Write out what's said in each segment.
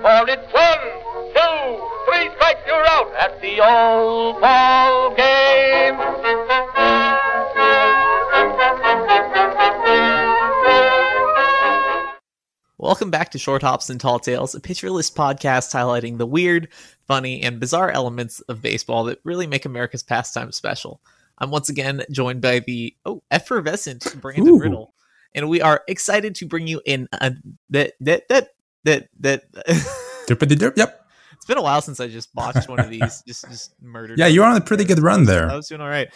for it's one, two, three strikes, you're out at the old ball game. Welcome back to Short Hops and Tall Tales, a pitcher list podcast highlighting the weird, funny, and bizarre elements of baseball that really make America's pastime special. I'm once again joined by the oh effervescent Brandon Ooh. Riddle, and we are excited to bring you in a, that that that that that. Derpity derp. Yep. it's been a while since I just botched one of these, just just murdered. Yeah, you're on a pretty good run there. I was doing all right.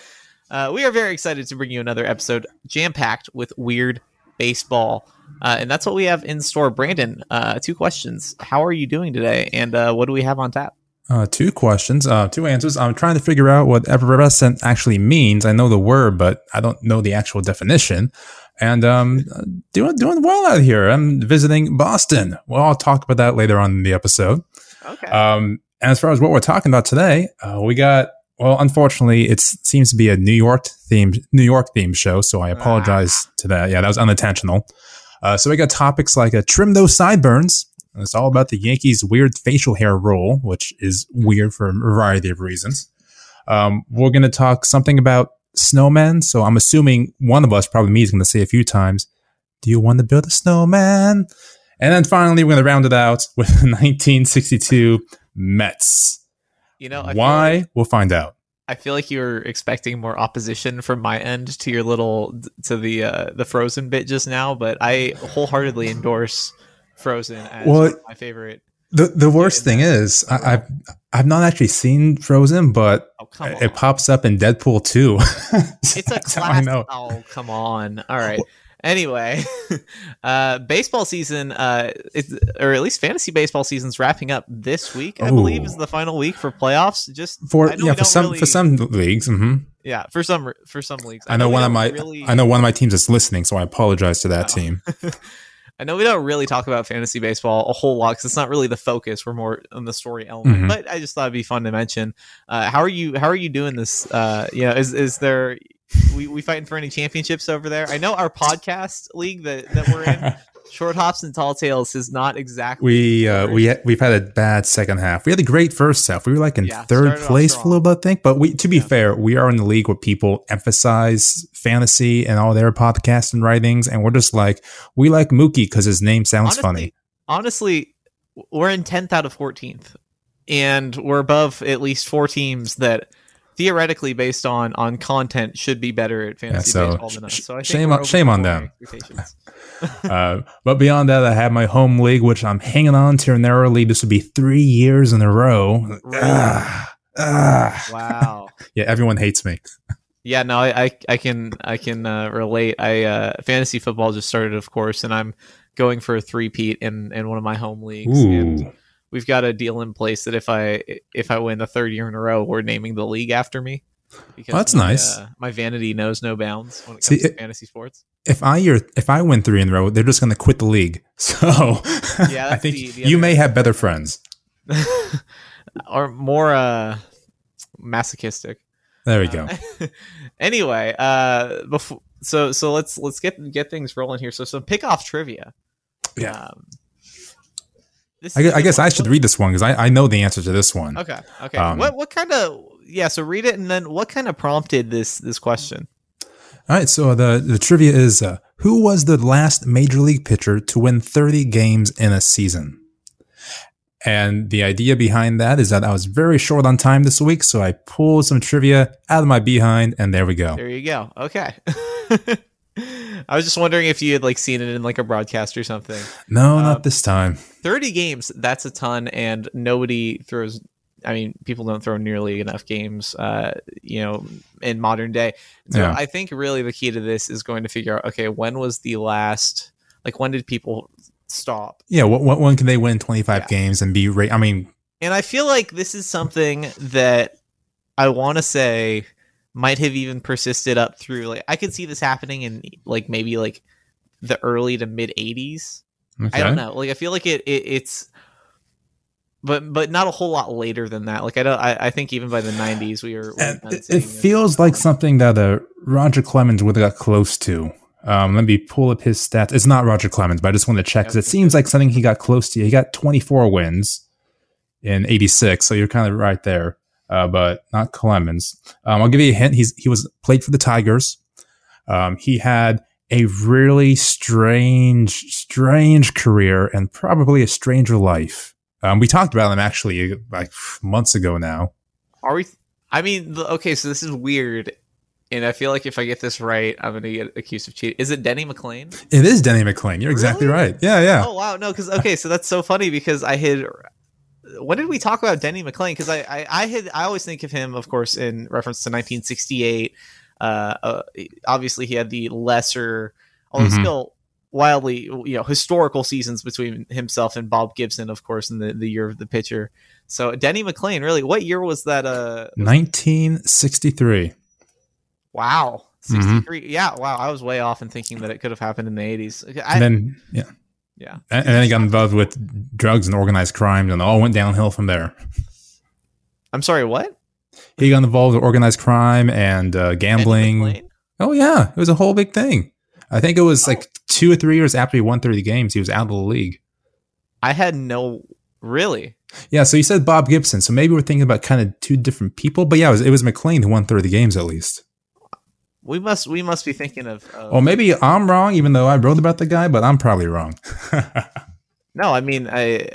Uh, we are very excited to bring you another episode jam packed with weird baseball. Uh, and that's what we have in store. Brandon, uh, two questions. How are you doing today? And uh, what do we have on tap? Uh, two questions, uh, two answers. I'm trying to figure out what effervescent actually means. I know the word, but I don't know the actual definition. And um, doing doing well out here. I'm visiting Boston. Well, I'll talk about that later on in the episode. Okay. Um, and as far as what we're talking about today, uh, we got well. Unfortunately, it seems to be a New York themed New York themed show, so I apologize to that. Yeah, that was unintentional. Uh, so we got topics like uh, trim those sideburns. It's all about the Yankees' weird facial hair rule, which is weird for a variety of reasons. Um, we're going to talk something about snowmen. So I'm assuming one of us, probably me, is going to say a few times, "Do you want to build a snowman?" And then finally, we're going to round it out with 1962 Mets. you know, I Why? like- we'll find out. I feel like you're expecting more opposition from my end to your little to the uh, the Frozen bit just now, but I wholeheartedly endorse Frozen as Well, my favorite. The the worst thing is, I, I've I've not actually seen Frozen, but Oh it pops up in Deadpool too. It's a I classic. know. Oh, come on. All right. Anyway, uh, baseball season, uh, it's, or at least fantasy baseball season's wrapping up this week. I believe is the final week for playoffs. Just For I yeah, for some really- for some leagues. Mm-hmm. yeah, for some for some leagues. I know we one of my really, I know one of my teams is listening, so I apologize to that Oh. team. I know we don't really talk about fantasy baseball a whole lot because it's not really the focus. We're more on the story element. Mhm. But I just thought it'd be fun to mention. Uh, how are you? How are you doing this? Uh, you know, is is there? We, we fighting for any championships over there? I know our podcast league that, that we're in, Short Hops and Tall Tales, is not exactly. we uh, we we've had a bad second half. We had a great first half. We were like in Yeah, third place for a little bit, I think. But we, to be Yeah. fair, we are in the league where people emphasize fantasy and all their podcasts and writings, and we're just like we like Mookie because his name sounds honestly, funny. Honestly, we're in tenth out of fourteenth, and we're above at least four teams that theoretically, based on on content, should be better at fantasy so baseball than us. sh- So I think shame on- shame on them. uh, but beyond that, I have my home league, which I'm hanging on to narrowly. This would be three years in a row. Really? Wow. Yeah, everyone hates me. Yeah, no, I, I, I can I can uh, relate. I uh, fantasy football just started, of course, and I'm going for a three-peat in, in one of my home leagues. And Ooh. We've got a deal in place that if I if I win the third year in a row, we're naming the league after me. Because Oh, that's my, nice. Uh, my vanity knows no bounds when it See, to it- fantasy sports. if I if I win three in a row, they're just going to quit the league. So Yeah, I think the- the you may have better friends. or more uh, masochistic. There we go. Uh, anyway, uh, before so so let's let's get get things rolling here. So some pickoff trivia. Yeah. Um, this I, is gu- a I guess one. I should read this one because I, I know the answer to this one. Okay. Okay. Um, what what kind of yeah? So read it and then what kind of prompted this this question? All right. So the, the trivia is uh, who was the last major league pitcher to win 30 games in a season? And the idea behind that is that I was very short on time this week. So I pulled some trivia out of my behind and there we go. There you go. Okay. I was just wondering if you had like seen it in like a broadcast or something. No, Um, not this time. 30 games, that's a ton and nobody throws I mean, people don't throw nearly enough games uh, you know, in modern day. So Yeah. I think really the key to this is going to figure out okay, when was the last like when did people stop? Yeah. What, what, when can they win 25 Yeah. games and be, ra- I mean, And I feel like this is something that I want to say might have even persisted up through like I could see this happening in like maybe like the early to mid 80s. okay. I don't know. Like I feel like it, it it's but but not a whole lot later than that. Like I don't I, I think even by the 90s we were, we were it, it feels like something that uh, Roger Clemens would have got close to. Um, let me pull up his stats. It's not Roger Clemens, but I just wanted to check because it seems like something he got close to. He got 24 wins in 86, so you're kind of right there, uh, but not Clemens. Um, I'll give you a hint. He's he was played for the Tigers. Um, he had a really strange, strange career and probably a stranger life. Um, we talked about him actually like months ago now. Are we? I mean, the, okay, so this is weird, and I feel like if I get this right, I'm gonna get accused of cheating. Is it Denny McLain? It is Denny McLain. You're exactly right. Yeah, yeah. Oh wow, no, because okay, so that's so funny because I had. When did we talk about Denny McLain? Because I, I, I had, I always think of him, of course, in reference to 1968. Uh, uh obviously, he had the lesser, although Mhm. still wildly, you know, historical seasons between himself and Bob Gibson, of course, in the, the year of the pitcher. So Denny McLain, really, what year was that? Uh, 1963. wow, Mhm. 63. Yeah, wow, I was way off in thinking that it could have happened in the 80s. I, and then yeah, yeah. and, and then he got involved with drugs and organized crime, and all went downhill from there. I'm sorry, what? He got involved with organized crime and uh, gambling. Oh yeah, it was a whole big thing. I think it was Oh. like two or three years after he won 30 games, he was out of the league. I had no really. Yeah, so you said Bob Gibson, so maybe we're thinking about kind of two different people. But yeah, it was, it was McLain who won 30 games at least. We must we must be thinking of. of Or maybe I'm wrong, even though I wrote about the guy, but I'm probably wrong. no, I mean I.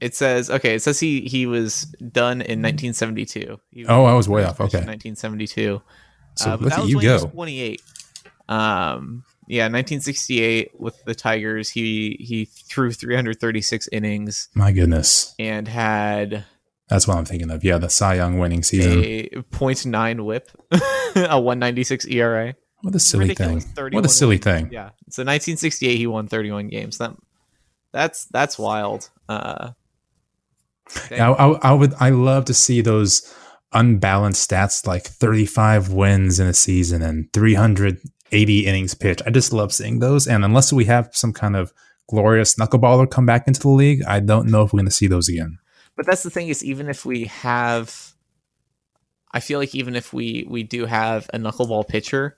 It says okay. It says he he was done in 1972. Oh, I was way off. Okay. 1972. So Uh, look that at was you when he was go. 28. Um, yeah, 1968 with the Tigers, he he threw 336 innings My goodness. and had That's what I'm thinking of. Yeah, the Cy Young winning season. a .9 WHIP, a 196 ERA. What a silly ridiculous, thing. What a silly thing. Yeah. So 1968, he won 31 games. That that's that's wild. Uh, Yeah, I, I, I would. I love to see those unbalanced stats like 35 wins in a season and 380 innings pitched. I just love seeing those. And unless we have some kind of glorious knuckleballer come back into the league, I don't know if we're going to see those again. But that's the thing is, even if we have, I feel like even if we we do have a knuckleball pitcher,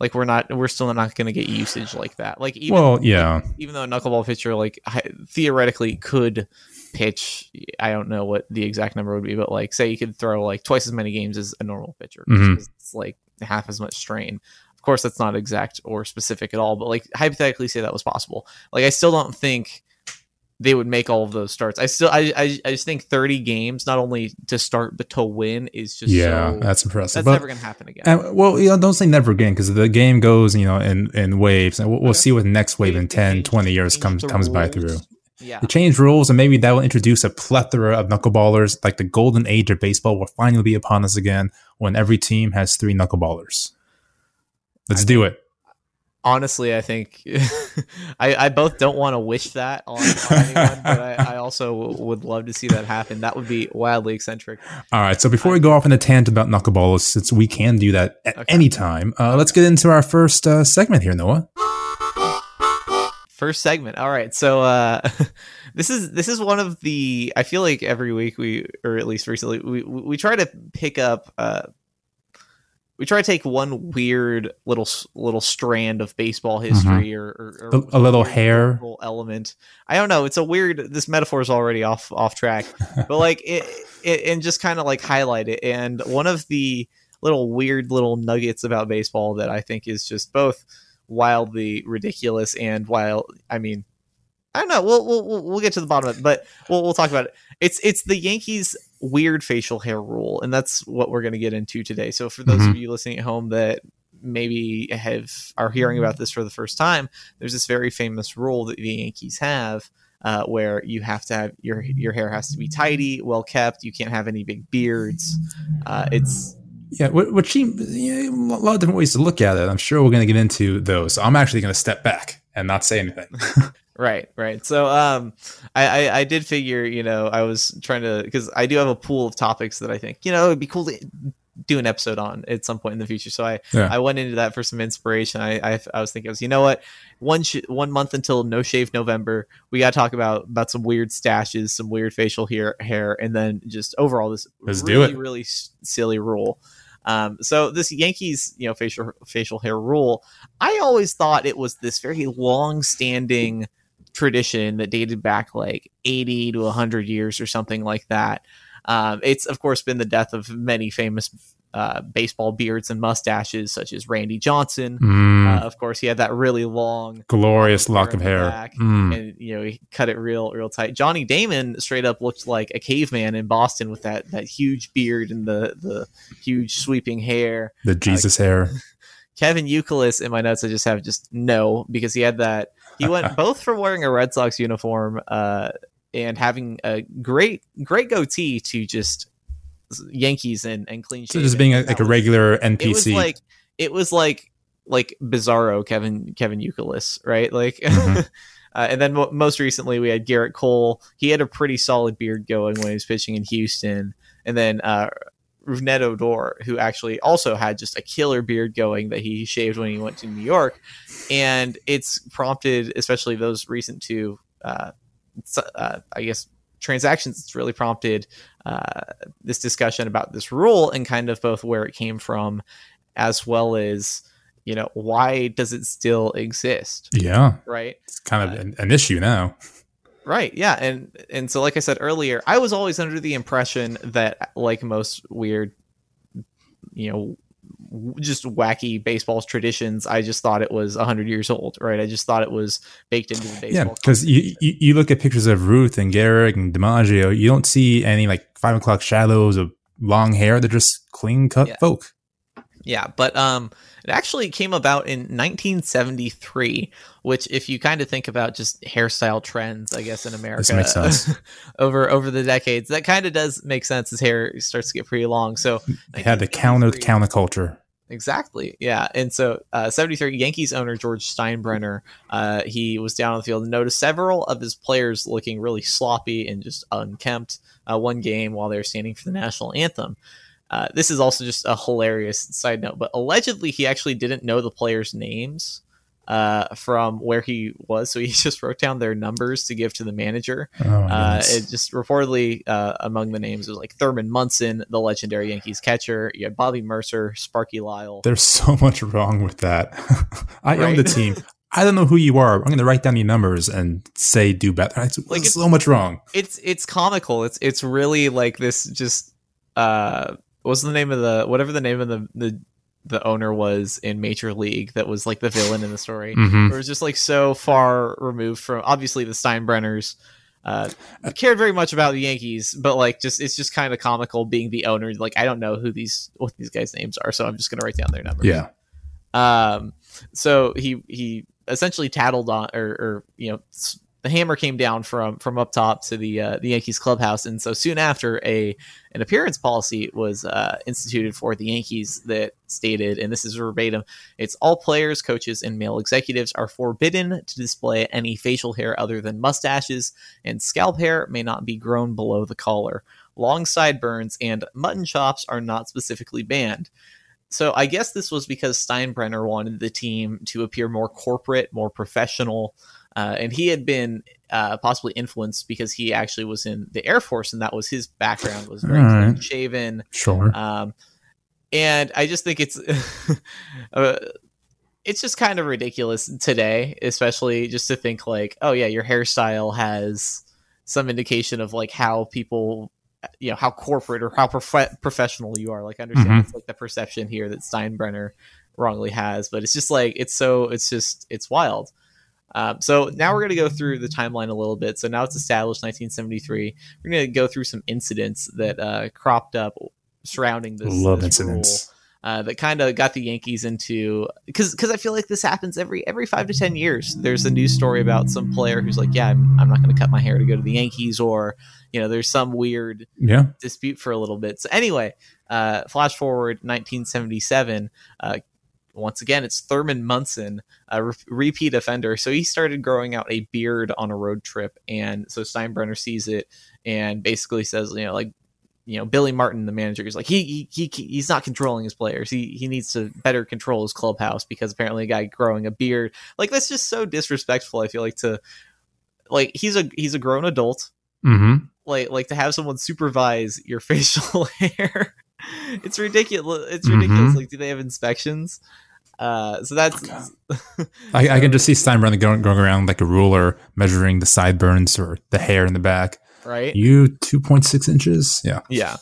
like we're not, we're still not going to get usage like that. Like even well, yeah, even though a knuckleball pitcher like theoretically could pitch i don't know what the exact number would be but like say you could throw like twice as many games as a normal pitcher Mhm. 'cause it's like half as much strain of course that's not exact or specific at all but like hypothetically say that was possible like i still don't think they would make all of those starts i still i i, I just think 30 games not only to start but to win is just yeah, so, that's impressive. that's But- never gonna happen again and, well, you know, don't say never again because the game goes, you know, in, in waves, and we'll, we'll see what next wave in they 10, 20 years comes comes by through. yeah They change rules, and maybe that will introduce a plethora of knuckleballers. Like the golden age of baseball will finally be upon us again when every team has three knuckleballers. Let's I do it. Honestly, I think I, I both don't want to wish that on, on anyone, but I, I also w- would love to see that happen. That would be wildly eccentric. All right. So before we go off on a tangent about knuckleballers, since we can do that at Okay. any time, uh, let's get into our first uh, segment here, Noah. First segment. All right. So uh, this is this is one of the. I feel like every week we, or at least recently, we we we try to pick up. We try to take one weird little little strand of baseball mm-hmm. history or, or, or A- little hair. element. I don't know. It's a weird. This metaphor is already off off track, but like it, it and just kind of like highlight it. And one of the little weird little nuggets about baseball that I think is just both wildly ridiculous and wild. I mean, I don't know. We'll we'll we'll- we'll get to the bottom of it, but we'll we'll talk about it. It's it's the Yankees weird facial hair rule, and that's what we're going to get into today. So for those Mhm. of you listening at home that maybe have are hearing about this for the first time, there's this very famous rule that the Yankees have. Uh, where you have to have your your hair has to be tidy, well kept. You can't have any big beards. Uh, it's Yeah, wh- which seem yeah, a lot of different ways to look at it. I'm sure we're going to get into those. So I'm actually going to step back and not say anything. Right, right. So, um, I, I, I did figure, you know, I was trying to because I do have a pool of topics that I think, you know, it'd be cool to do an episode on at some point in the future. So I, Yeah. I went into that for some inspiration. I, I, I was thinking, I was, you know what, one sh- one month until No Shave November, we got to talk about about some weird stashes, some weird facial hair, hair, and then just overall this Let's do really, it. really s- silly rule. Um, so this Yankees, you know, facial facial hair rule, I always thought it was this very long standing tradition that dated back like 80 to 100 years or something like that. Um, it's of course been the death of many famous uh, baseball beards and mustaches, such as Randy Johnson. Mm, Uh, of course, he had that really long glorious hair lock of hair. back, Mm. and you know he cut it real real tight. Johnny Damon straight up looked like a caveman in Boston with that that huge beard and the the huge sweeping hair. The Jesus hair. Kevin Youkilis in my notes I just have just no because he had that he went both from wearing a Red Sox uniform uh, and having a great great goatee to just Yankees and, and clean So just being a, like a regular it was NPC. like it was like like bizarro Kevin Kevin Youkilis, right? Like, Mhm. uh, and then mo- most recently we had Gerrit Cole. He had a pretty solid beard going when he was pitching in Houston, and then uh, Rougned Odor, who actually also had just a killer beard going that he shaved when he went to New York, and it's prompted, especially those recent two, uh, uh, I guess transactions. It's really prompted uh, this discussion about this rule and kind of both where it came from as well as you know why does it still exist yeah, right it's kind of an, an issue now. Right yeah and and so like i said earlier i was always under the impression that like most weird you know just wacky baseball traditions i just thought it was 100 years old right i just thought it was baked into the baseball Yeah, because you, you you look at pictures of Ruth and Gehrig and DiMaggio, you don't see any like five o'clock shadows of long hair. They're just clean cut Yeah. folk. Yeah, but um, it actually came about in 1973, which, if you kind of think about just hairstyle trends, I guess in America over over the decades, that kind of does make sense as hair starts to get pretty long. So They had to counter the 1973 counterculture. Exactly. Yeah. And so, uh, 73 Yankees owner George Steinbrenner, uh, he was down on the field and noticed several of his players looking really sloppy and just unkempt uh, one game while they were standing for the national anthem. Uh, this is also just a hilarious side note, but allegedly he actually didn't know the players' names uh, from where he was, so he just wrote down their numbers to give to the manager. Oh Uh, it just reportedly uh, among the names was like Thurman Munson, the legendary Yankees catcher. You had Bobby Murcer, Sparky Lyle. There's so much wrong with that. I own the team. I don't know who you are. I'm going to write down your numbers and say do better. It's, Like, there's so much wrong. It's it's comical. It's it's really like this. Just uh, what's the name of the whatever the name of the the the owner was in Major League that was like the villain in the story. hmm It was just like so far removed from obviously the Steinbrenners. Uh, cared very much about the Yankees, but like just it's just kind of comical being the owner. Like I don't know who these what these guys' names are, so I'm just gonna write down their numbers. Yeah. Um, so he he essentially tattled on, or, or you know, s- the hammer came down from from up top to the uh, the Yankees clubhouse, and so soon after, a an appearance policy was uh, instituted for the Yankees that stated, and this is verbatim: it's all players, coaches, and male executives are forbidden to display any facial hair other than mustaches, and scalp hair may not be grown below the collar. Long sideburns and mutton chops are not specifically banned. So I guess this was because Steinbrenner wanted the team to appear more corporate, more professional, uh, and he had been uh, possibly influenced because he actually was in the Air Force, and that was his background was very right. clean shaven. Sure. Um, and I just think it's uh, it's just kind of ridiculous today, especially just to think like, oh yeah, your hairstyle has some indication of like how people you know how corporate or how prof- professional you are like I understand Mhm. it's like the perception here that steinbrenner wrongly has but it's just like it's so it's just it's wild um, so now we're going to go through the timeline a little bit so now it's established 1973 we're going to go through some incidents that uh, cropped up surrounding this, Love this rule incidents. uh, that kind of got the Yankees into because because I feel like this happens every every five to ten years. There's a news story about some player who's like, yeah, I'm, I'm not going to cut my hair to go to the Yankees, or you know, there's some weird Yeah. dispute for a little bit. So anyway, uh, flash forward 1977. Uh, once again, it's Thurman Munson, a re- repeat offender. So he started growing out a beard on a road trip, and so Steinbrenner sees it and basically says, you know, like, you know, Billy Martin, the manager, is like, he, he, he he's not controlling his players. He he needs to better control his clubhouse because apparently a guy growing a beard, like that's just so disrespectful. I feel like to, like he's a he's a grown adult Mm-hmm. like like to have someone supervise your facial hair it's ridiculous. It's ridiculous. Mhm. Like, do they have inspections? Uh, so that's I, I can just see Steinbrenner going, going around like a ruler, measuring the sideburns or the hair in the back. right. You two point six inches. Yeah. Yeah.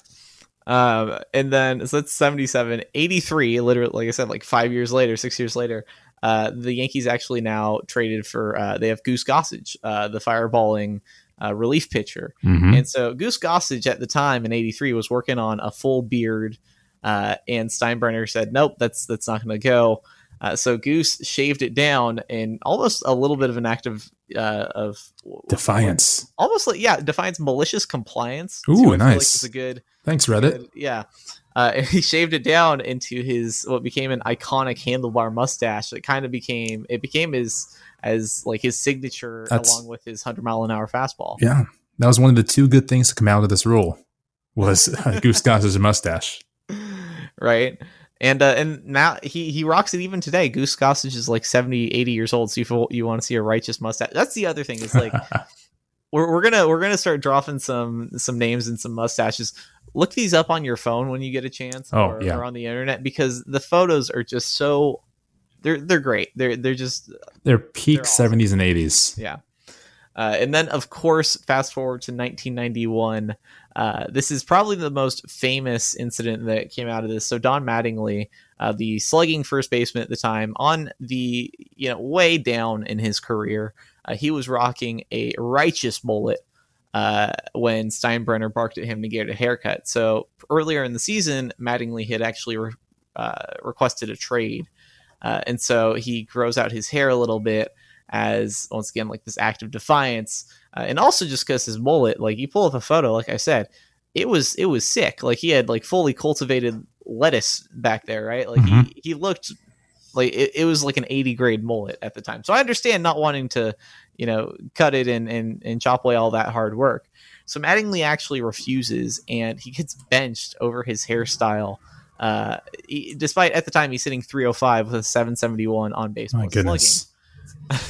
Um, and then so that's 77, 83, literally, like I said, like five years later, six years later, uh, the Yankees actually now traded for, uh, they have Goose Gossage, uh, the fireballing uh, relief pitcher. hmm And so Goose Gossage at the time in 83 was working on a full beard. Uh, and Steinbrenner said, nope, that's, that's not going to go. Uh, so Goose shaved it down and almost a little bit of an act of, uh, of Defiance. almost like, yeah, defiance malicious compliance. Ooh, I like nice. it's a good, Thanks, Reddit. good- yeah. Uh, he shaved it down into his what became an iconic handlebar mustache. It kind of became it became his as like his signature That's- along with his hundred mile an hour fastball. Yeah, that was one of the two good things to come out of this rule. Was uh, Goose Goss's mustache? right and uh, and now he he rocks it even today goose gossage is like 70 80 years old so if you, you want to see a righteous mustache that's the other thing is like we're, we're gonna we're gonna start dropping some some names and some mustaches look these up on your phone when you get a chance Oh, or, yeah. or on the internet because the photos are just so they're they're great they're they're just They're peak They're awesome. seventies and eighties. yeah. Uh, and then, of course, fast forward to 1991. Uh, this is probably the most famous incident that came out of this. So Don Mattingly, uh, the slugging first baseman at the time, on the you know way down in his career, uh, he was rocking a righteous mullet uh, when Steinbrenner barked at him to get a haircut. So earlier in the season, Mattingly had actually re- uh, requested a trade, uh, and so he grows out his hair a little bit as once again like this act of defiance, uh, and also just because his mullet, like you pull up a photo, like I said, it was it was sick. Like he had like fully cultivated lettuce back there, right? Like Mhm. he he looked like it, it was like an 80 grade mullet at the time. So I understand not wanting to, you know, cut it and and and chop away all that hard work. So Mattingly actually refuses, and he gets benched over his hairstyle. Uh, he- despite at the time he's sitting 305 with a 771 on base. My goodness.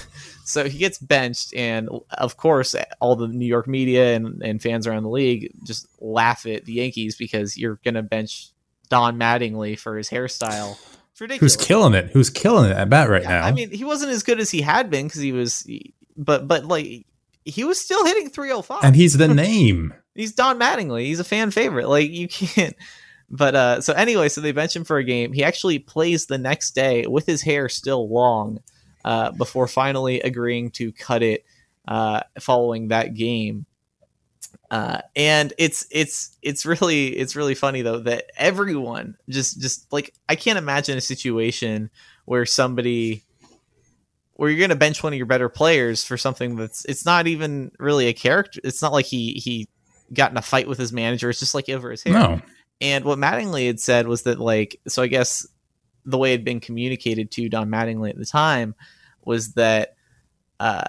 So he gets benched, and of course, all the New York media and, and fans around the league just laugh at the Yankees because you're going to bench Don Mattingly for his hairstyle. It's ridiculous. Who's killing it? Who's killing it at bat right Yeah, now? I mean, he wasn't as good as he had been because he was, but but like he was still hitting 305. and he's the name. He's Don Mattingly. He's a fan favorite. Like you can't. But uh, so anyway, so they bench him for a game. He actually plays the next day with his hair still long, uh, before finally agreeing to cut it uh, following that game. Uh, and it's it's it's really it's really funny though that everyone just just like I can't imagine a situation where somebody where you're going to bench one of your better players for something that's it's not even really a character. It's not like he he got in a fight with his manager. It's just like over his hair. No, And what Mattingly had said was that like so I guess the way it had been communicated to Don Mattingly at the time was that uh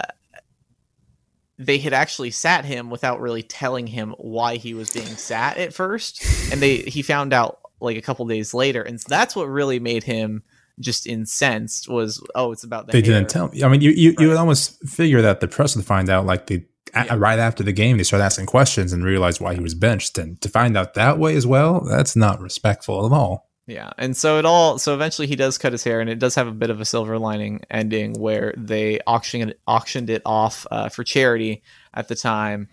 they had actually sat him without really telling him why he was being sat at first and they he found out like a couple days later and that's what really made him just incensed was oh it's about the they hair. didn't tell me. I mean, you you, you would almost figure that the press would find out like the a- Yeah. right after the game they start asking questions and realize why he was benched, and to find out that way as well, that's not respectful at all. Yeah, and so it all so eventually he does cut his hair, and it does have a bit of a silver lining ending where they auctioned it, auctioned it off uh, for charity at the time,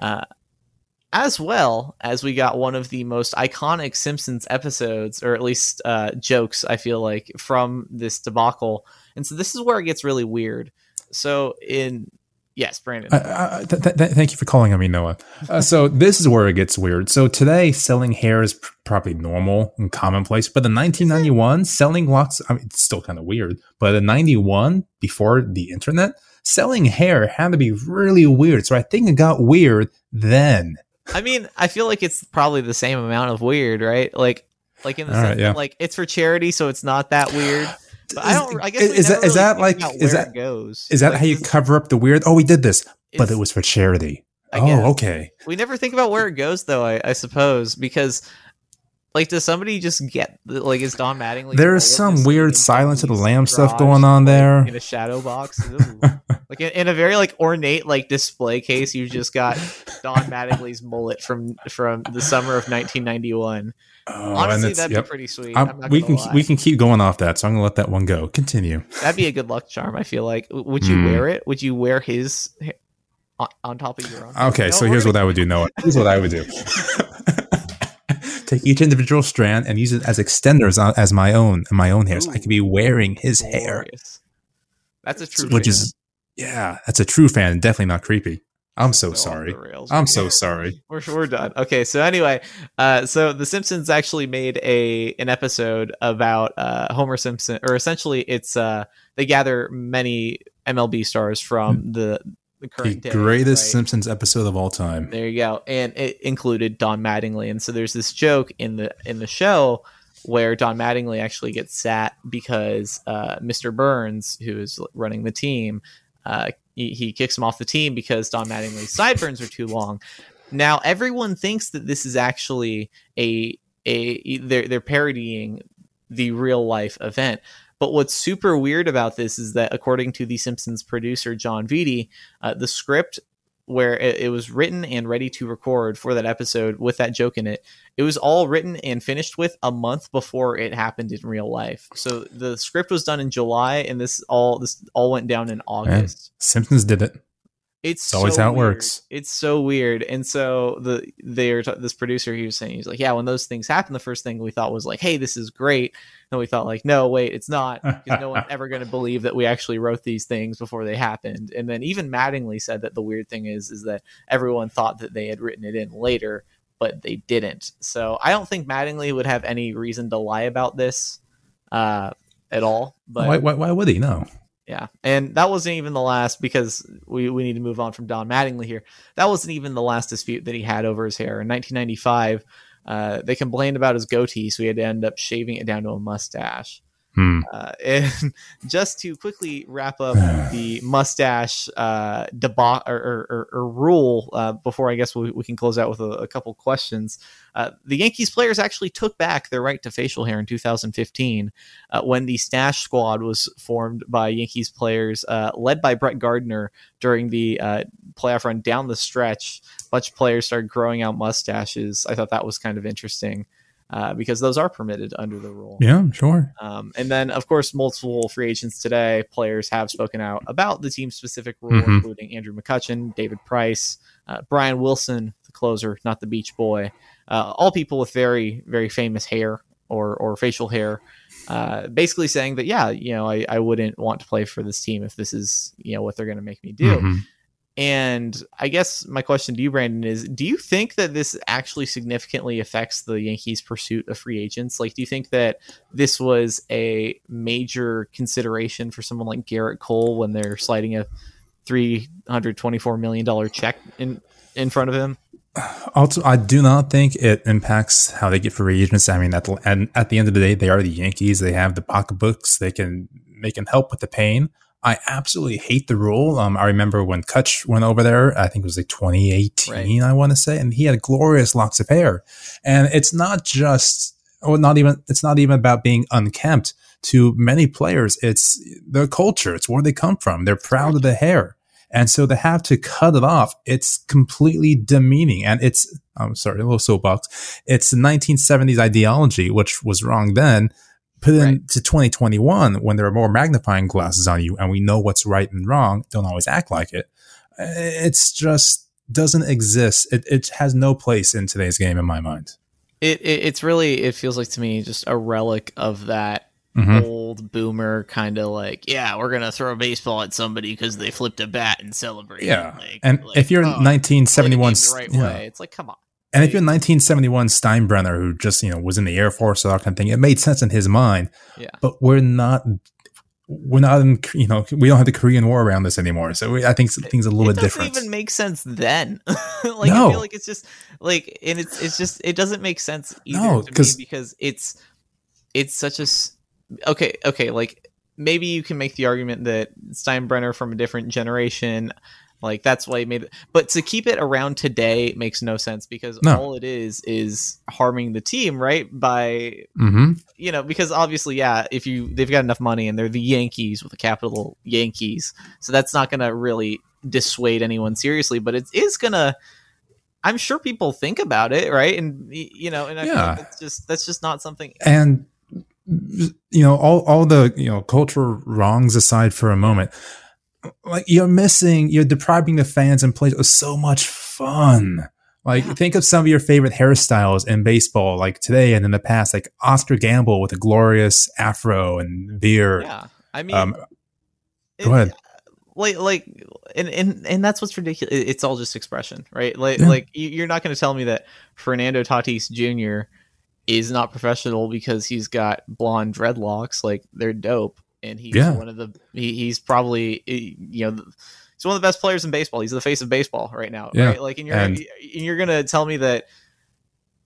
uh, as well as we got one of the most iconic Simpsons episodes, or at least uh, jokes. I feel like from this debacle, and so this is where it gets really weird. So in yes, Brandon, Uh, uh, th- th- th- thank you for calling on me, Noah. Uh, so this is where it gets weird. So today, selling hair is pr- probably normal and commonplace, but in 1991, selling locks. I mean, it's still kind of weird, but in 91, before the internet, selling hair had to be really weird. So I think it got weird then. I mean, I feel like it's probably the same amount of weird, right? Like, like in the All sense right, yeah. that, like it's for charity, so it's not that weird. But I don't. I guess Is- is that- is really that like- is that- goes? Is that Like, how you cover up the weird? Oh, we did this, but it was for charity. I oh, guess. okay. We never think about where it goes, though. I, I suppose because Like, does somebody just get like is Don Mattingly? There's some weird Silence of the Lamb stuff going on like, there. in a shadow box. Like in, in a very like ornate like display case, you just got Don Mattingly's mullet from from the summer of 1991. Oh, Honestly, that'd yep. be pretty sweet. We can lie. we can keep going off that, so I'm gonna let that one go. Continue. That'd be a good luck charm. I feel like. Would you Hmm. wear it? Would you wear his on, on top of your own? Okay, No, so here's what I would do. Noah. Here's what I would do. Take each individual strand and use it as extenders as my own and my own hair. So I could be wearing his hair, That's a true. which fan. is yeah, that's a true fan. Definitely not creepy. I'm so, off sorry. I'm so sorry. We're, we're done. Okay, so anyway, uh, so The Simpsons actually made a an episode about uh, Homer Simpson, or essentially, it's uh, they gather many MLB stars from the the The current day, greatest right? Simpsons episode of all time. There you go, and it included Don Mattingly, and so there's this joke in the in the show where Don Mattingly actually gets sat because uh, Mr. Burns, who is running the team, uh, he, he kicks him off the team because Don Mattingly's sideburns are too long. Now everyone thinks that this is actually a a they're they're parodying the real life event. But what's super weird about this is that according to the Simpsons producer Jon Vitti, uh, the script where it, it was written and ready to record for that episode with that joke in it, it was all written and finished with a month before it happened in real life. So the script was done in July, and this all this all went down in August. Simpsons did it. It's, It's always how it weird. works. It's so weird. And so the they're t- this producer he was saying he's like, yeah, when those things happen, the first thing we thought was like, hey, this is great. And we thought like, no, wait, it's not because no one's ever going to believe that we actually wrote these things before they happened. And then even Mattingly said that the weird thing is is that everyone thought that they had written it in later, but they didn't. So I don't think Mattingly would have any reason to lie about this uh, at all. But why, why, why would he? No. Yeah, and that wasn't even the last because we, we need to move on from Don Mattingly here. That wasn't even the last dispute that he had over his hair. In 1995, uh, they complained about his goatee, so he had to end up shaving it down to a mustache. Hmm. Uh, and just to quickly wrap up the mustache uh, deba- or, or, or, or rule uh, before I guess we, we can close out with a, a couple questions. Uh, the Yankees players actually took back their right to facial hair in 2015 uh, when the Stash Squad was formed by Yankees players uh, led by Brett Gardner during the uh, playoff run down the stretch. A bunch of players started growing out mustaches. I thought that was kind of interesting. Uh, because those are permitted under the rule. Yeah, sure. Um, and then, of course, multiple free agents today, players have spoken out about the team specific rule, Mhm. including Andrew McCutchen, David Price, uh, Brian Wilson, the closer, not the Beach Boy. Uh, all people with very, very famous hair or, or facial hair. Uh, basically saying that, yeah, you know, I, I wouldn't want to play for this team if this is, you know, what they're going to make me do. Mhm. And I guess my question to you, Brandon, is do you think that this actually significantly affects the Yankees' pursuit of free agents? Like, do you think that this was a major consideration for someone like Gerrit Cole when they're sliding a $324 million check in, in front of him? Also, I do not think it impacts how they get free agents. I mean, at the, and at the end of the day, they are the Yankees. They have the pocketbooks. They can they can help with the pain. I absolutely hate the rule. Um, I remember when Kutch went over there. I think it was like 2018. I want to say, and he had glorious locks of hair. And it's not just, or not even. It's not even about being unkempt. To many players, it's their culture. It's where they come from. They're proud of the hair. And so to have to cut it off, it's completely demeaning. And it's, I'm sorry, a little soapbox. It's the 1970s ideology, which was wrong then, put Right. into 2021 when there are more magnifying glasses on you and we know what's right and wrong. Don't always act like it. It's just doesn't exist. It, it has no place in today's game in my mind. It, it It's really, it feels like to me just a relic of that Mhm. old boomer kind of like, yeah, we're to throw a baseball at somebody because they flipped a bat and celebrate. Yeah. Like, And like, if you're oh, 1971, play the game the right yeah. way, it's like, come on. And if you're 1971 Steinbrenner, who just you know was in the Air Force or that kind of thing, it made sense in his mind. Yeah. But we're not, we're not in, you know, we don't have the Korean War around this anymore. So we, I think things are a little it bit doesn't different. even make sense then. like I No. feel like it's just like, and it's it's just it doesn't make sense either No, to me 'cause- because it's it's such a okay okay like maybe you can make the argument that Steinbrenner from a different generation Like that's why he made it. But to keep it around today makes no sense because No. all it is is harming the team, right? By hmm you know, because obviously, yeah, if you they've got enough money and they're the Yankees with a capital Yankees, so that's not going to really dissuade anyone seriously. But it is going to. I'm sure people think about it, right? And you know, and I Yeah. like it's just that's just not something. and you know all all the you know cultural wrongs aside for a moment like you're missing you're depriving the fans and players of so much fun like Yeah. think of some of your favorite hairstyles in baseball like today and in the past like oscar gamble with a glorious afro and beard Yeah, I mean, um it- go ahead. Like, like, and and and that's what's ridiculous. It's all just expression, right? Like, Yeah. like you- you're not going to tell me that Fernando Tatis Jr. is not professional because he's got blonde dreadlocks. Like, they're dope, and he's Yeah. one of the. He, he's probably eh, you know. He's one of the best players in baseball. He's the face of baseball right now, Yeah. right? Like, and you're And- and you're gonna tell me that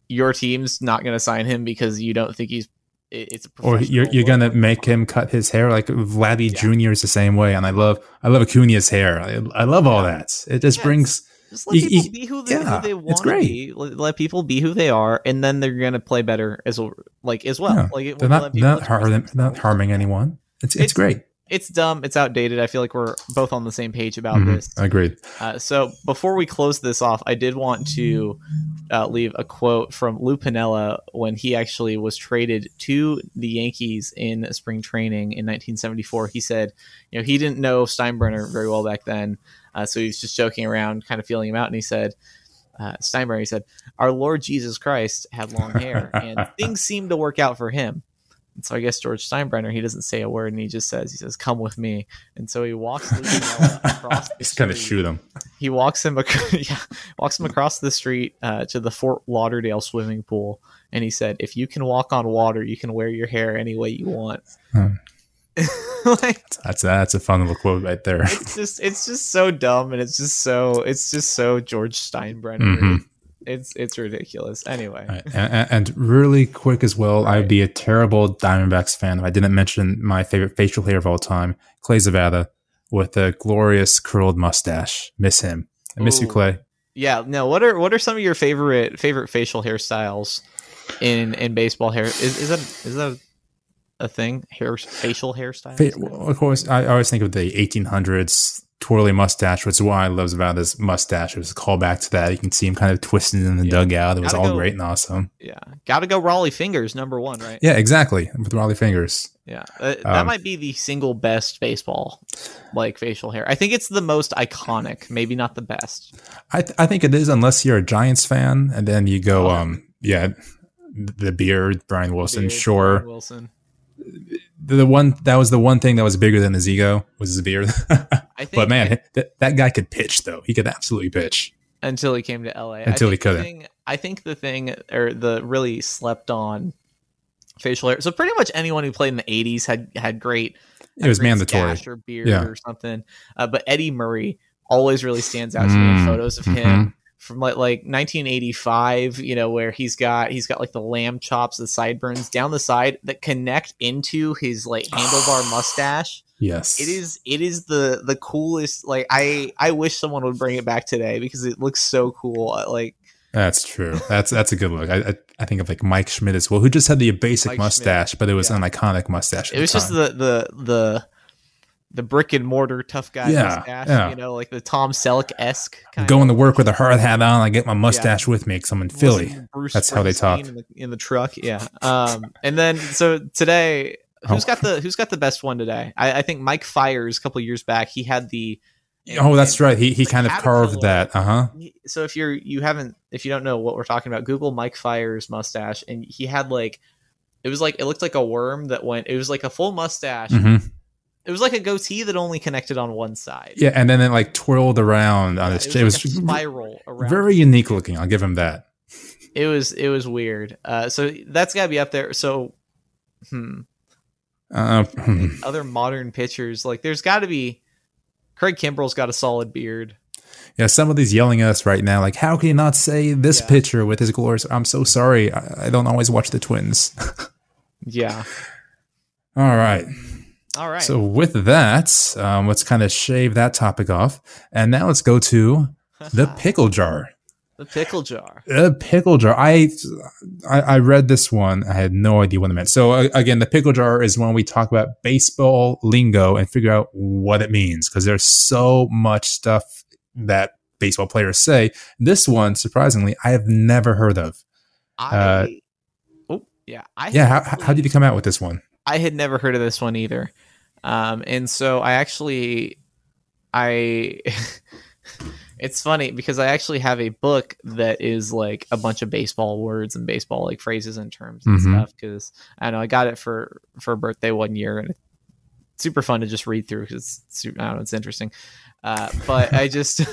your team's not gonna sign him because you don't think he's it's a or you're, you're gonna make him cut his hair like Vladdy Yeah. Jr. is the same way, and I love I love Acuna's hair. I, I love all Yeah. that. It just Yeah, brings Just let You- people you- be who they, yeah, who they it's want to great. be. Let, let people be who they are, and then they're gonna play better as well, like as well. Like it, they're not not, express har- themselves. not harming anyone. It's it's, It's- great. It's dumb. It's outdated. I feel like we're both on the same page about Mhm, this. Agreed. Uh, so before we close this off, I did want to uh, leave a quote from Lou Piniella when he actually was traded to the Yankees in spring training in 1974. He said, you know, he didn't know Steinbrenner very well back then, uh, so he was just joking around, kind of feeling him out, and he said. Uh, Steinbrenner, he said, "Our Lord Jesus Christ had long hair, and things seemed to work out for him." And so I guess George Steinbrenner, he doesn't say a word, and he just says, "He says, come with me." And so he walks Lou Piniella across the Just kind of street shoot him. he walks him ac- yeah, walks him across the street uh, to the Fort Lauderdale swimming pool, and he said, "If you can walk on water, you can wear your hair any way you want." Hmm. like That's that's a fun little quote right there. it's just it's just so dumb, and it's just so it's just so George Steinbrenner. Mhm. It's it's ridiculous. Anyway, Right. And, and- really quick as well, Right. I'd be a terrible Diamondbacks fan if I didn't mention my favorite facial hair of all time, Clay Zavada, with a glorious curled mustache. Miss him. I miss you, Clay. yeah. No, what are what are some of your favorite favorite facial hairstyles in in baseball hair? Is is that is that a thing? Hair facial hairstyles? Fa- well, of course, I always think of the 1800s twirly mustache, which is why I love Zavada's mustache. It was a callback to that. You can see him kind of twisting in the Yeah. dugout. It was Gotta all go- great and awesome. Yeah, got to go Rollie Fingers number one, right? Yeah, exactly. With Rollie Fingers. Yeah, uh, that Um, might be the single best baseball like facial hair. I think it's the most iconic, maybe not the best. I, th- I think it is, unless you're a Giants fan, and then you go, Oh. um, yeah, the beard, Brian Wilson, Beard, sure. Brian Wilson. The, the one that was the one thing that was bigger than his ego was his beard. I think, but man, that, that guy could pitch though. He could absolutely pitch. until he came to LA, Until I he couldn't. thing- I think the thing or the really slept on facial hair. So pretty much anyone who played in the '80s had had great. It was mandatory. or beard Yeah. or something. Uh, but Eddie Murray always really stands out to me in Mm, photos of mhm. him from like like 1985 you know where he's got he's got like the lamb chops the sideburns down the side that connect into his like handlebar mustache Yes, it is it is the the coolest like i i wish someone would bring it back today because it looks so cool Uh, like That's true. That's that's a good look. I, I I think of like Mike Schmidt as well, who just had the basic Mike Schmidt, mustache, but it was yeah. an iconic mustache. it was just the the the the brick and mortar tough guy Yeah, mustache yeah. you know like the tom selleck esque going to work with a hard hat on. I get my mustache with me because I'm in Philly. Bruce That's how they talk. in the, in the truck. Yeah. Um, and then so today, who's Oh. got the who's got the best one today? I, I think Mike Fiers a couple years back. He had the. oh, that's right. He he kind of carved that. Uh huh. So if you're you haven't if you don't know what we're talking about, Google Mike Fiers mustache, and he had like. It was like it looked like a worm that went. It was like a full mustache. hmm It was like a goatee that only connected on one side. Yeah, and then it like twirled around on Yeah, his. it It was, like a spiral around. very unique looking. I'll give him that. it was it was weird. Uh, so that's got to be up there. So, hmm. Uh, other modern pitchers. Like there's got to be Craig Kimbrel's got a solid beard. yeah, somebody's yelling at us right now. Like, how can you not say this Yeah. pitcher with his glorious? I'm so sorry. I, I don't always watch the Twins. Yeah. All right. All right. So with that, um, let's kind of shave that topic off, and now let's go to the pickle jar. the pickle jar. The pickle jar. I, I I read this one. I had no idea what it meant. So uh, again, the pickle jar is when we talk about baseball lingo and figure out what it means because there's so much stuff that baseball players say. This one, surprisingly, I have never heard of. I. Uh, oh yeah. I Yeah, how, how did you come out with this one? I had never heard of this one either. Um, and so I actually, I, it's funny because I actually have a book that is like a bunch of baseball words and baseball like phrases and terms and Mhm. stuff. Cause I don't know I got it for, for a birthday one year and it's super fun to just read through because it's super, I don't know, it's interesting. Uh, but I just,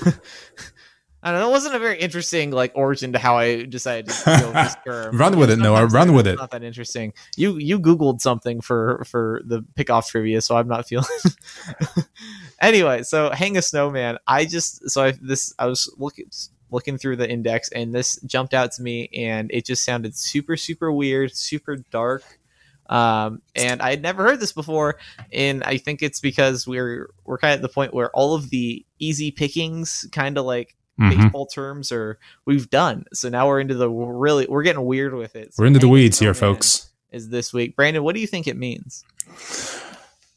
I don't know, it wasn't a very interesting like origin to how I decided to with this term. Run with it, Noah. Run with it. Not that interesting. You you googled something for for the pickoff trivia, so I'm not feeling. anyway, so hang a snowman. I just so I this I was looking looking through the index and this jumped out to me and it just sounded super super weird, super dark. Um, and I had never heard this before, and I think it's because we're we're kind of at the point where all of the easy pickings, kind of like Mhm. baseball terms, or we've done. So now we're into the really we're getting weird with it. So We're into the weeds here, folks. Is this week, Brandon? What do you think it means?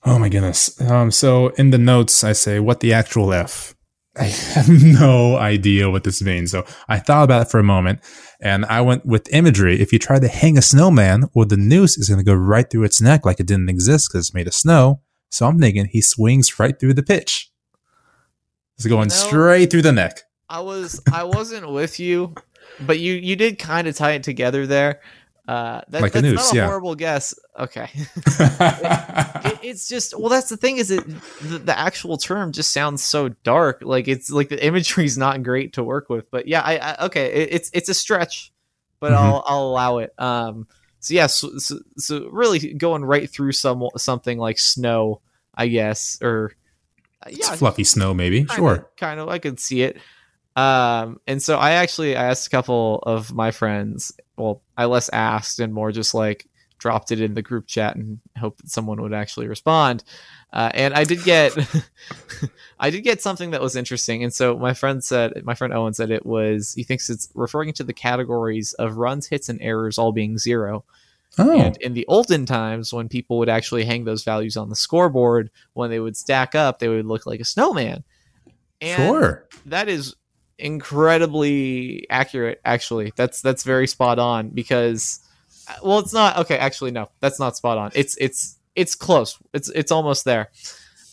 Oh my goodness. Um, so in the notes, I say, what the actual F? I have no idea what this means. So I thought about it for a moment and I went with imagery. If you try to hang a snowman, well, the noose is going to go right through its neck like it didn't exist because it's made of snow. So I'm thinking he swings right through the pitch. It's going No. straight through the neck. I was I wasn't with you, but you you did kind of tie it together there. Uh, that, Like a that's not a yeah. horrible guess. Okay. it, it's just well that's the thing is it the, the actual term just sounds so dark like it's like the imagery is not great to work with but yeah i, I okay it, it's it's a stretch but Mhm. i'll i'll allow it um so yeah so, so, so really going right through some something like snow i guess or uh, it's yeah fluffy snow, maybe. kinda, Sure. kind of i could see it um and so i actually i asked a couple of my friends well i less asked and more just like dropped it in the group chat and hoped that someone would actually respond uh, and i did get i did get something that was interesting and so my friend said my friend owen said it was he thinks it's referring to the categories of runs hits and errors all being zero Oh, and in the olden times, when people would actually hang those values on the scoreboard, when they would stack up, they would look like a snowman. And sure. that is incredibly accurate. Actually, that's that's very spot on because, uh, well, it's not okay. Actually, no, that's not spot on. It's it's it's close. It's it's almost there.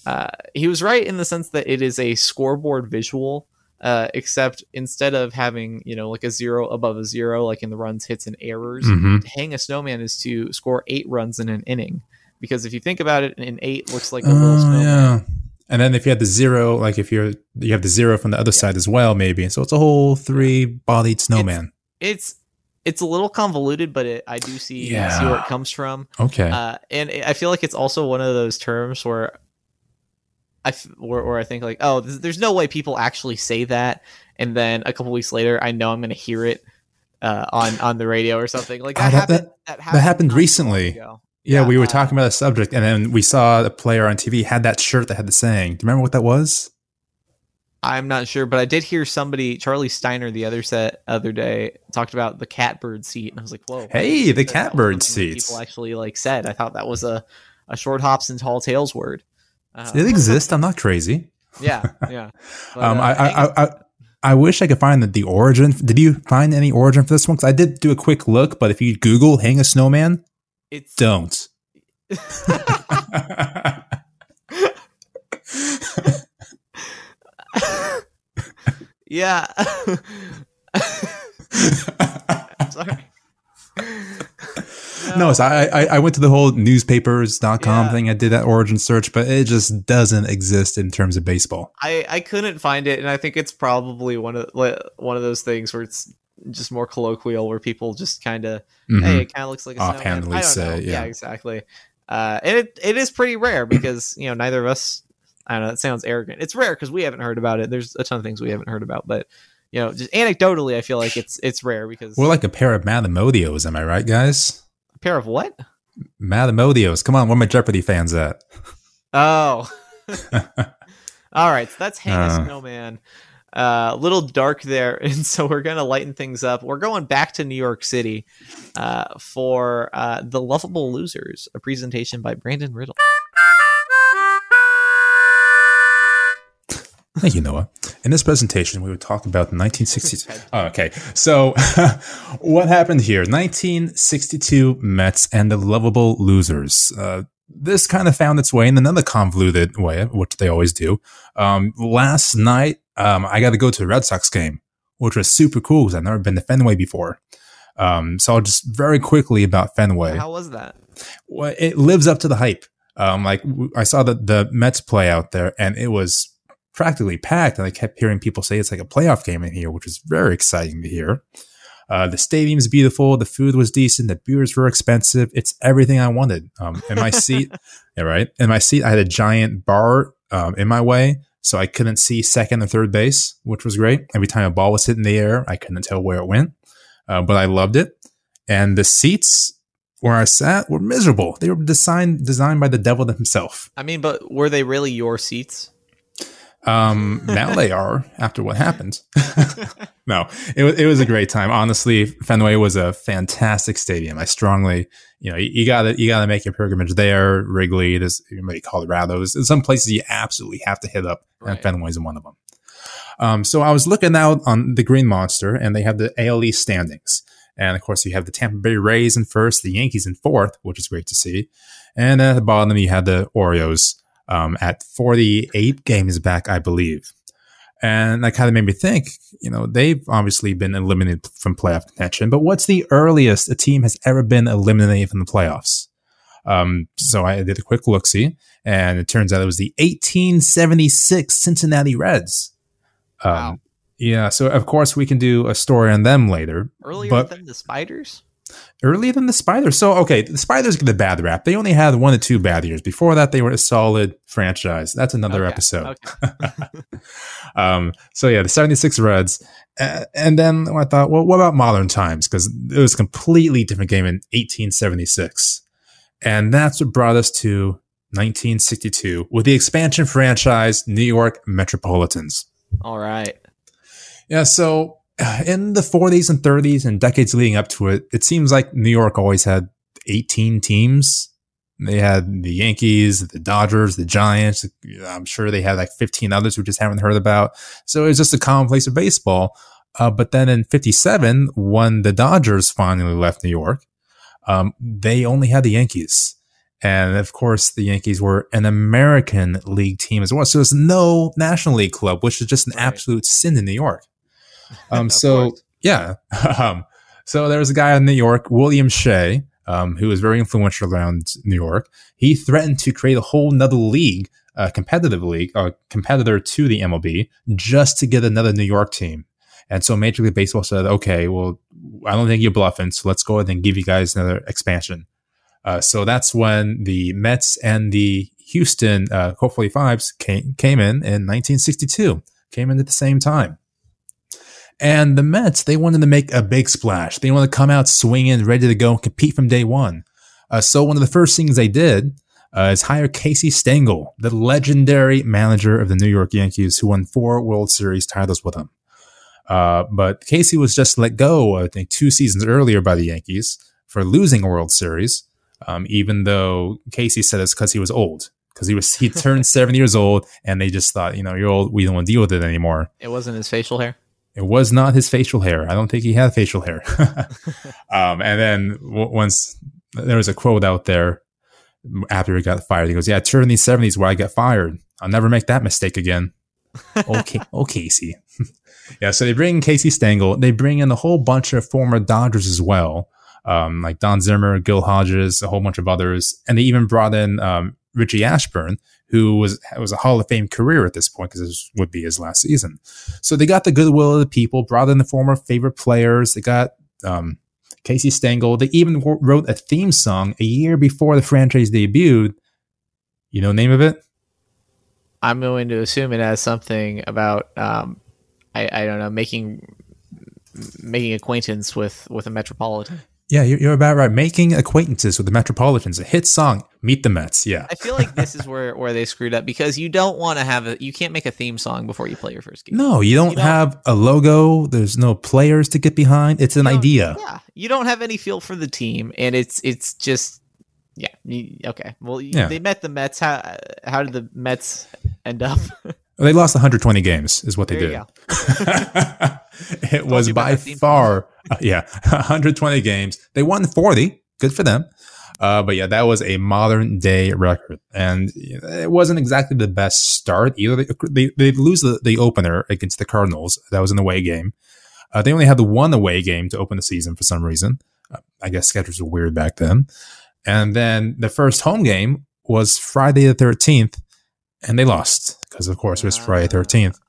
Uh, he was right in the sense that it is a scoreboard visual. Uh, except instead of having you know like a zero above a zero like in the runs hits and errors hmm to hang a snowman is to score eight runs in an inning. Because if you think about it, an eight looks like a little Oh, snowman. yeah. And then if you had the zero, like if you're you have the zero from the other side as well, maybe. So it's a whole three-bodied snowman. It's it's a little convoluted, but it, I do see yeah. see where it comes from. okay. Uh, and I feel like it's also one of those terms where I f- where, where I think like, oh, th- there's no way people actually say that, and then a couple weeks later, I know I'm going to hear it uh, on on the radio or something like that. Ah, that- happened, that, happened, happened not too recently. ago. Yeah, we were talking about a subject, and then we saw a player on TV had that shirt that had the saying. Do you remember what that was? I'm not sure, but I did hear somebody, Charlie Steiner, the other set other day, talked about the catbird seat, and I was like, "Whoa!" Hey, the that- that was catbird seats. People actually like said. I thought that was a a short hops and tall tales word. Uh, It exists. I'm not crazy. yeah, yeah. But, um, uh, I, I, I, I, I wish I could find the, the origin. Did you find any origin for this one? Because I did do a quick look, but if you Google "hang a snowman," it's don't. yeah. Sorry. No, so I, I I went to the whole newspapers.com Yeah. thing. I did that origin search, but it just doesn't exist in terms of baseball. I I couldn't find it, and I think it's probably one of one of those things where it's just more colloquial, where people just kind of Mhm. hey, it kind of looks like a. Offhandedly I don't say, know. yeah. exactly. Uh, and it it is pretty rare because you know neither of us. I don't know. It sounds arrogant. It's rare because we haven't heard about it. There's a ton of things we haven't heard about, but you know, just anecdotally, I feel like it's it's rare because We're like a pair of Mathemodios, am I right, guys? a pair of what? Mathemodios. Come on, where my Jeopardy fans at? Oh. All right, so that's Hang a Uh. Snowman. Uh, a little dark there, and so we're gonna lighten things up. We're going back to New York City uh, for uh, the Lovable Losers, a presentation by Brandon Riddle. Thank you, Noah. In this presentation, we would talk about the 1962. Oh, okay, so what happened here? 1962 Mets and the lovable losers. Uh, this kind of found its way in another convoluted way, which they always do. Um, last night, um, I got to go to a Red Sox game, which was super cool because I've never been to Fenway before. Um, so I'll just very quickly about Fenway How was that? well, it lives up to the hype. Um, like I saw the the Mets play out there, and it was practically packed. And I kept hearing people say it's like a playoff game in here, which is very exciting to hear. Uh, the stadium's beautiful. The food was decent. The beers were expensive. It's everything I wanted. Um, in my seat, yeah, right. In my seat, I had a giant bar um, in my way, so I couldn't see second or third base, which was great. Every time a ball was hit in the air, I couldn't tell where it went, uh, but I loved it. And the seats where I sat were miserable. They were designed designed by the devil himself. I mean, but were they really your seats? Um, now they are after what happened. no, it was it was a great time. Honestly, Fenway was a fantastic stadium. I strongly, you know, you, you gotta you gotta make your pilgrimage there. Wrigley, there's maybe Colorado. There's, there's some places you absolutely have to hit up, Right. and Fenway's one of them. Um, so I was looking out on the Green Monster, and they have the AL East standings. And of course, you have the Tampa Bay Rays in first, the Yankees in fourth, which is great to see. And at the bottom, you had the Orioles um, at 48 games back, I believe. And that kind of made me think, you know, they've obviously been eliminated from playoff contention, but what's the earliest a team has ever been eliminated from the playoffs? Um, so I did a quick look see, and it turns out it was the 1876 Cincinnati Reds. Um, Wow. Yeah, so of course we can do a story on them later. Earlier But- than the Spiders? Earlier than the Spiders. So, okay, the Spiders get the bad rap. They only had one or two bad years. Before that, they were a solid franchise. That's another Okay, episode. okay. Um, so, yeah, the 76 Reds. Uh, and then I thought, well, what about modern times? Because it was a completely different game in 1876. And that's what brought us to 1962 with the expansion franchise, New York Metropolitans. All right. Yeah, so in the 40s and 30s and decades leading up to it, it seems like New York always had 18 teams. They had the Yankees, the Dodgers, the Giants. I'm sure they had like 15 others we just haven't heard about. So it was just a commonplace of baseball. Uh, but then in 57, when the Dodgers finally left New York, um, they only had the Yankees. And of course, the Yankees were an American League team as well. So there's no National League club, which is just an Right. absolute sin in New York. Um, so course. yeah, um, so there was a guy in New York, William Shea, um, who was very influential around New York. He threatened to create a whole nother league, a competitive league, a competitor to the MLB, just to get another New York team. And so Major League Baseball said, okay, well, I don't think you're bluffing, so let's go ahead and give you guys another expansion. Uh, so that's when the Mets and the Houston uh, Colt 45s came, came in in 1962, came in at the same time. And the Mets, they wanted to make a big splash. They wanted to come out swinging, ready to go, and compete from day one. Uh, so one of the first things they did uh, is hire Casey Stengel, the legendary manager of the New York Yankees, who won four World Series titles with them. Uh, but Casey was just let go, I think, two seasons earlier by the Yankees for losing a World Series. Um, even though Casey said it's because he was old, because he was he turned seven years old, and they just thought, you know, you're old, we don't want to deal with it anymore. It wasn't his facial hair. It was not his facial hair. I don't think he had facial hair. um, and then w- once there was a quote out there after he got fired, he goes, "Yeah, turn in the seventies where I got fired. I'll never make that mistake again." okay, oh Casey. yeah, so they bring Casey Stengel. They bring in a whole bunch of former Dodgers as well, um, like Don Zimmer, Gil Hodges, a whole bunch of others, and they even brought in um, Richie Ashburn, who was was a Hall of Fame career at this point because this would be his last season. So they got the goodwill of the people, brought in the former favorite players. They got um, Casey Stengel. They even wrote a theme song a year before the franchise debuted. You know, the name of it? I'm going to assume it has something about um, I, I don't know making making acquaintance with with a metropolitan. Yeah, you're, you're about right. Making acquaintances with the Metropolitans, a hit song, Meet the Mets. Yeah. I feel like this is where where they screwed up because you don't want to have a you can't make a theme song before you play your first game. No, you don't, You don't- have a logo. There's no players to get behind. It's an idea. Yeah, you don't have any feel for the team, and it's it's just yeah. okay, well, Yeah. they met the Mets. How how did the Mets end up? They lost 120 games, is what they there did. it was by far, uh, yeah, 120 games. They won 40. Good for them. Uh, but yeah, that was a modern day record, and it wasn't exactly the best start either. They they, they lose the, the opener against the Cardinals. That was an away game. Uh, they only had the one away game to open the season for some reason. Uh, I guess schedules were weird back then. And then the first home game was Friday the 13th, and they lost because, of course, it was Friday the 13th.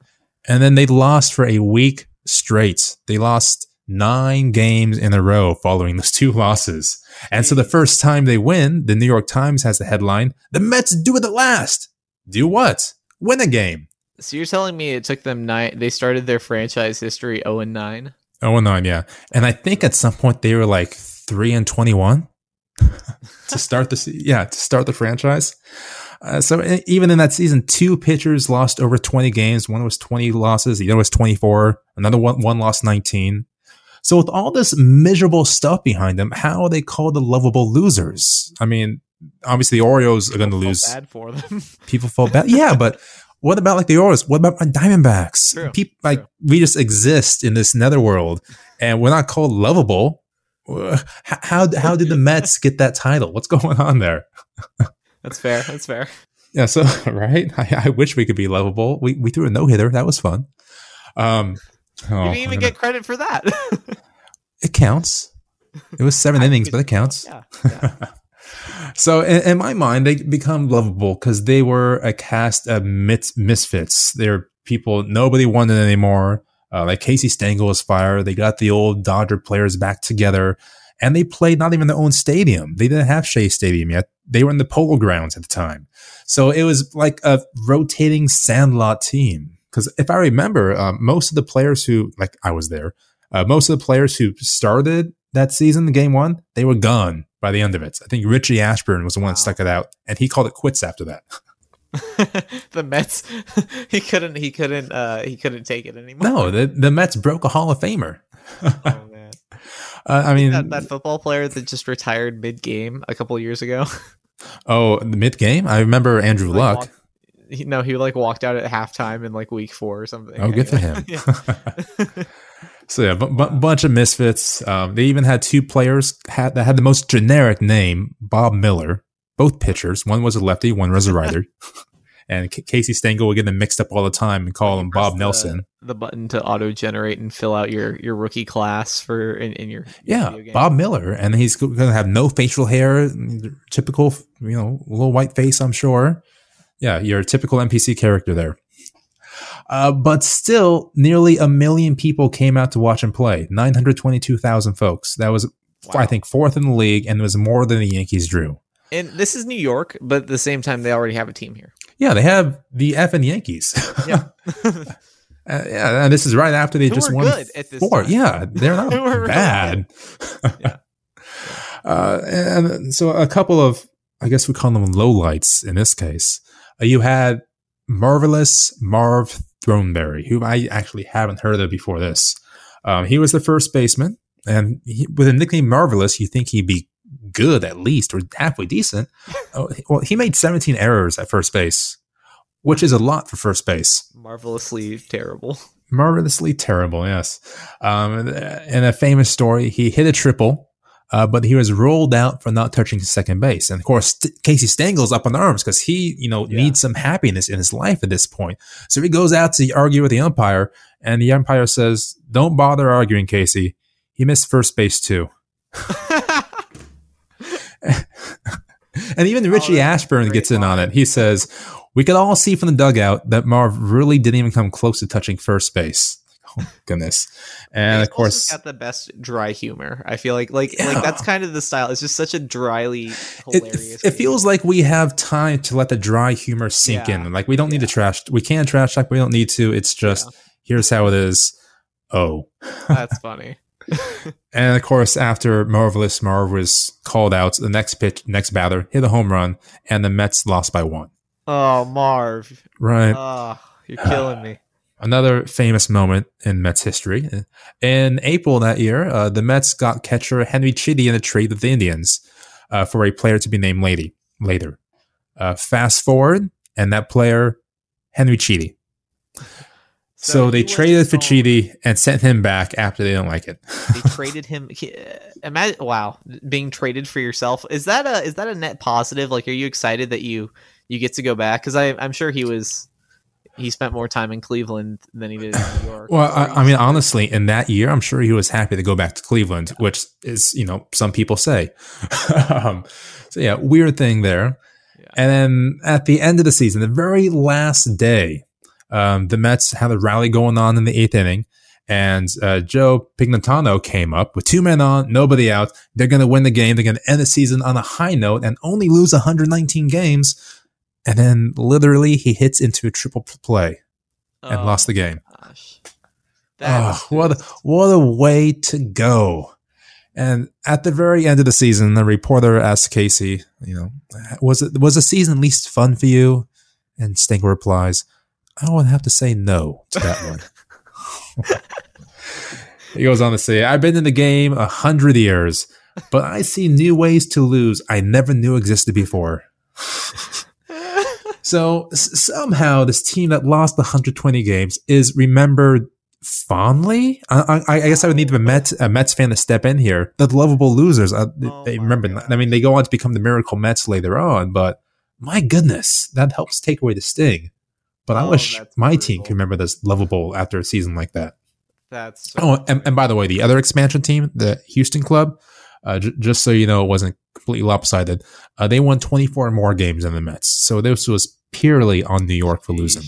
And then they lost for a week straight. They lost nine games in a row following those two losses. And so the first time they win, the New York Times has the headline, The Mets do it at last. Do what? Win a game. So you're telling me it took them nine? They started their franchise history zero and nine. Oh, and 9, yeah. And I think at some point they were like 3 and 21 to start the yeah, to start the franchise. Uh, so even in that season, two pitchers lost over 20 games. One was 20 losses, the other was 24. Another one, one lost 19. So with all this miserable stuff behind them, how are they called the lovable losers? I mean, obviously the Orioles are going to lose. bad for them. People felt bad. Yeah, but what about like the Orioles? What about my Diamondbacks? True, People like true. we just exist in this netherworld, and we're not called lovable. How how did the Mets get that title? What's going on there? That's fair. That's fair. Yeah, so right, I, I wish we could be lovable. We we threw a no hitter. That was fun. Um, oh, you didn't even I'm get credit for that. it counts. It was seven innings, but it counts. yeah. yeah. So in, in my mind, they become lovable because they were a cast of mis- misfits. They're people nobody wanted anymore. Uh, like Casey Stengel was fired. They got the old Dodger players back together, and they played not even their own stadium. They didn't have Shea Stadium yet. They were in the Polo Grounds at the time, so it was like a rotating Sandlot team. Because if I remember, um, most of the players who like I was there, uh, most of the players who started that season, the game one, they were gone by the end of it. I think Richie Ashburn was the one that stuck it out, and he called it quits after that. the Mets. he couldn't. He couldn't. Uh, he couldn't take it anymore. No, the the Mets broke a Hall of Famer. Oh. Uh, I mean, that, that football player that just retired mid game a couple years ago. oh, the mid game. I remember Andrew Like, Luck. walked- he, no, he like walked out at halftime in like week four or something. Oh, good for him. So yeah, bu- bunch of misfits. Um, they even had two players had, that had the most generic name, Bob Miller. Both pitchers. One was a lefty, one was a righter. And C- Casey Stengel would get them mixed up all the time and call him Press Bob the- Nelson. The button to auto generate and fill out your your rookie class for in, in your Yeah, video game. Bob Miller, and he's going to have no facial hair, typical, you know, little white face, I'm sure. Yeah, your typical NPC character there. Uh, but still, nearly a million people came out to watch him play. 922,000 folks. That was, Wow. I think, fourth in the league, and it was more than the Yankees drew. And this is New York, but at the same time, they already have a team here. Yeah, they have the F and Yankees. Yeah. Uh, yeah, and this is right after they Who just won good at this four. time. Yeah, they're not really bad. Yeah. uh, and so a couple of, I guess we call them lowlights in this case. Uh, you had marvelous Marv Throneberry, who I actually haven't heard of before this. Um, he was the first baseman, and he, with a nickname Marvelous, you think he'd be good at least or halfway decent. oh, well, he made 17 errors at first base, which is a lot for first base. Marvelously terrible. Marvelously terrible, yes. Um, in a famous story, he hit a triple, uh, but he was rolled out for not touching second base. And of course, St- Casey Stengel's up in arms because he, you know, Yeah. needs some happiness in his life at this point. So he goes out to argue with the umpire, and the umpire says, "Don't bother arguing, Casey. He missed first base too." And even oh, Richie Oh, Ashburn gets in on it. He says, "We could all see from the dugout that Marv really didn't even come close to touching first base." Oh goodness! And He's of course, got the best dry humor. I feel like like Yeah. like that's kind of the style. It's just such a dryly hilarious. it feels like we have time to let the dry humor sink Yeah. in. Like we don't need to trash. We can trash talk. We don't need to. It's just here's how it is. Oh, that's funny. and of course, after Marvelous Marv was called out, the next pitch, next batter hit a home run, and the Mets lost by one. Oh, Marv. Right. Oh, you're killing me. Another famous moment in Mets history. In April that year, uh, the Mets got catcher Henry Chiti in a trade with the Indians uh, for a player to be named Lady later. Uh, fast forward, and that player, Henry Chiti. So, they traded for and sent him back after they didn't like it. They traded him. he- Imagine, wow, being traded for yourself. Is that a is that a net positive? Like, are you excited that you you get to go back? Because I'm sure he was. He spent more time in Cleveland than he did in New York. Well, I, I mean, honestly, in that year, I'm sure he was happy to go back to Cleveland, which is, you know, some people say. um, so yeah, weird thing there. Yeah. And then at the end of the season, the very last day, um, the Mets had a rally going on in the eighth inning, and uh, Joe Pignatano came up with two men on, nobody out. They're going to win the game. They're going to end the season on a high note and only lose 119 games. And then literally, he hits into a triple play and Oh, lost the game. Gosh, Oh, what a, what a way to go. And at the very end of the season, the reporter asked Casey, you know, was it was the season least fun for you? And Stengel replies, I would have to say no to that one. he goes on to say, I've been in the game a hundred years, but I see new ways to lose I never knew existed before. So s- somehow this team that lost 120 games is remembered fondly. I, I, I guess I would need a Mets, a Mets fan to step in here. The lovable losers, uh, Oh they remember. gosh. I mean, they go on to become the Miracle Mets later on, but my goodness, that helps take away the sting. But I Oh, wish my brutal. team could remember this lovable after a season like that. That's so Oh, and, and by the way, the other expansion team, the Houston Club, uh, j- just so you know, it wasn't completely lopsided. Uh, they won 24 more games than the Mets, so this was purely on New York for losing.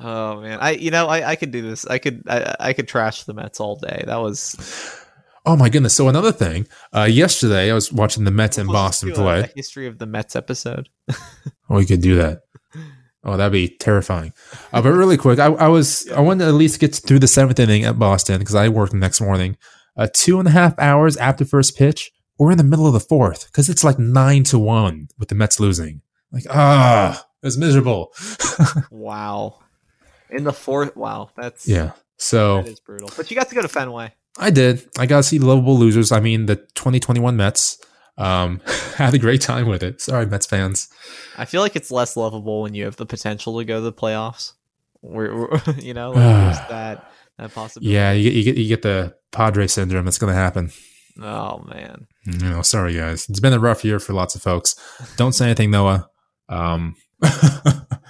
Oh man, I you know I, I could do this. I could I, I could trash the Mets all day. That was Oh my goodness! So another thing, uh, yesterday I was watching the Mets in Boston play. a history of the Mets episode. Oh, we could do that. Oh, that'd be terrifying. Uh, but really quick, I, I was I wanted to at least get through the seventh inning at Boston because I worked the next morning. Uh, two and a half hours after first pitch, we're in the middle of the fourth because it's like nine to one with the Mets losing. Like ah, it was miserable. Wow. In the fourth, wow, that's yeah. So that is brutal. But you got to go to Fenway. I did. I got to see lovable losers. I mean, the 2021 Mets. Um, had a great time with it. Sorry, Mets fans. I feel like it's less lovable when you have the potential to go to the playoffs. Where where- you know, like there's that that possibility. Yeah, you get you get you get the Padre syndrome. It's going to happen. Oh man. You know, sorry guys. It's been a rough year for lots of folks. Don't say anything, Noah. Um,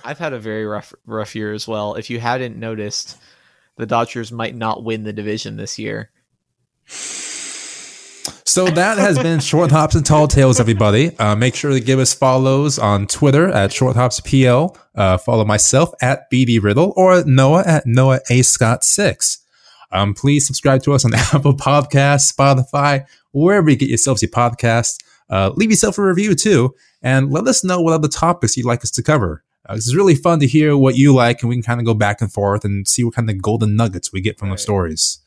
I've had a very rough rough year as well. If you hadn't noticed, the Dodgers might not win the division this year. So that has been Short Hops and Tall Tales, everybody. Uh, make sure to give us follows on Twitter at Short Hops PL. Uh, follow myself at BD Riddle or Noah at Noah A Scott six. Um, please subscribe to us on Apple Podcasts, Spotify, wherever you get yourselves your podcasts. Uh, leave yourself a review too, and let us know what other topics you'd like us to cover. Uh, it's really fun to hear what you like, and we can kind of go back and forth and see what kind of golden nuggets we get from Right. the stories.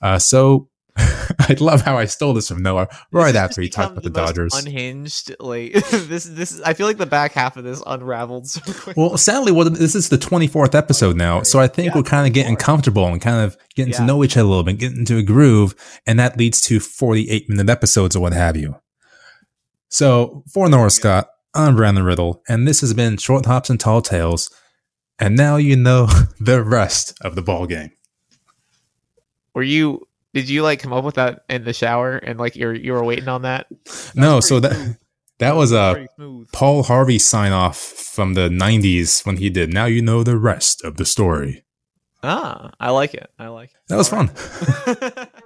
Uh, so I love how I stole this from Noah right after he talked about the become most Dodgers. Unhinged, like this. This. I feel like the back half of this unraveled so quick. Well, sadly, what this is the 24th episode now, so I think Yeah, we're kind of getting comfortable and kind of getting to know each other a little bit, getting into a groove, and that leads to 48 minute episodes or what have you. So, for Noah Scott, I'm Brandon Riddle, and this has been Short Hops and Tall Tales, and now you know the rest of the ball game. Were you? Did you like come up with that in the shower and like you're you were waiting on that? No, was so that smooth. that was a Pretty. Paul Harvey sign off from the 90s when he did. Now you know the rest of the story. Ah, I like it. I like it. That was All fun. right.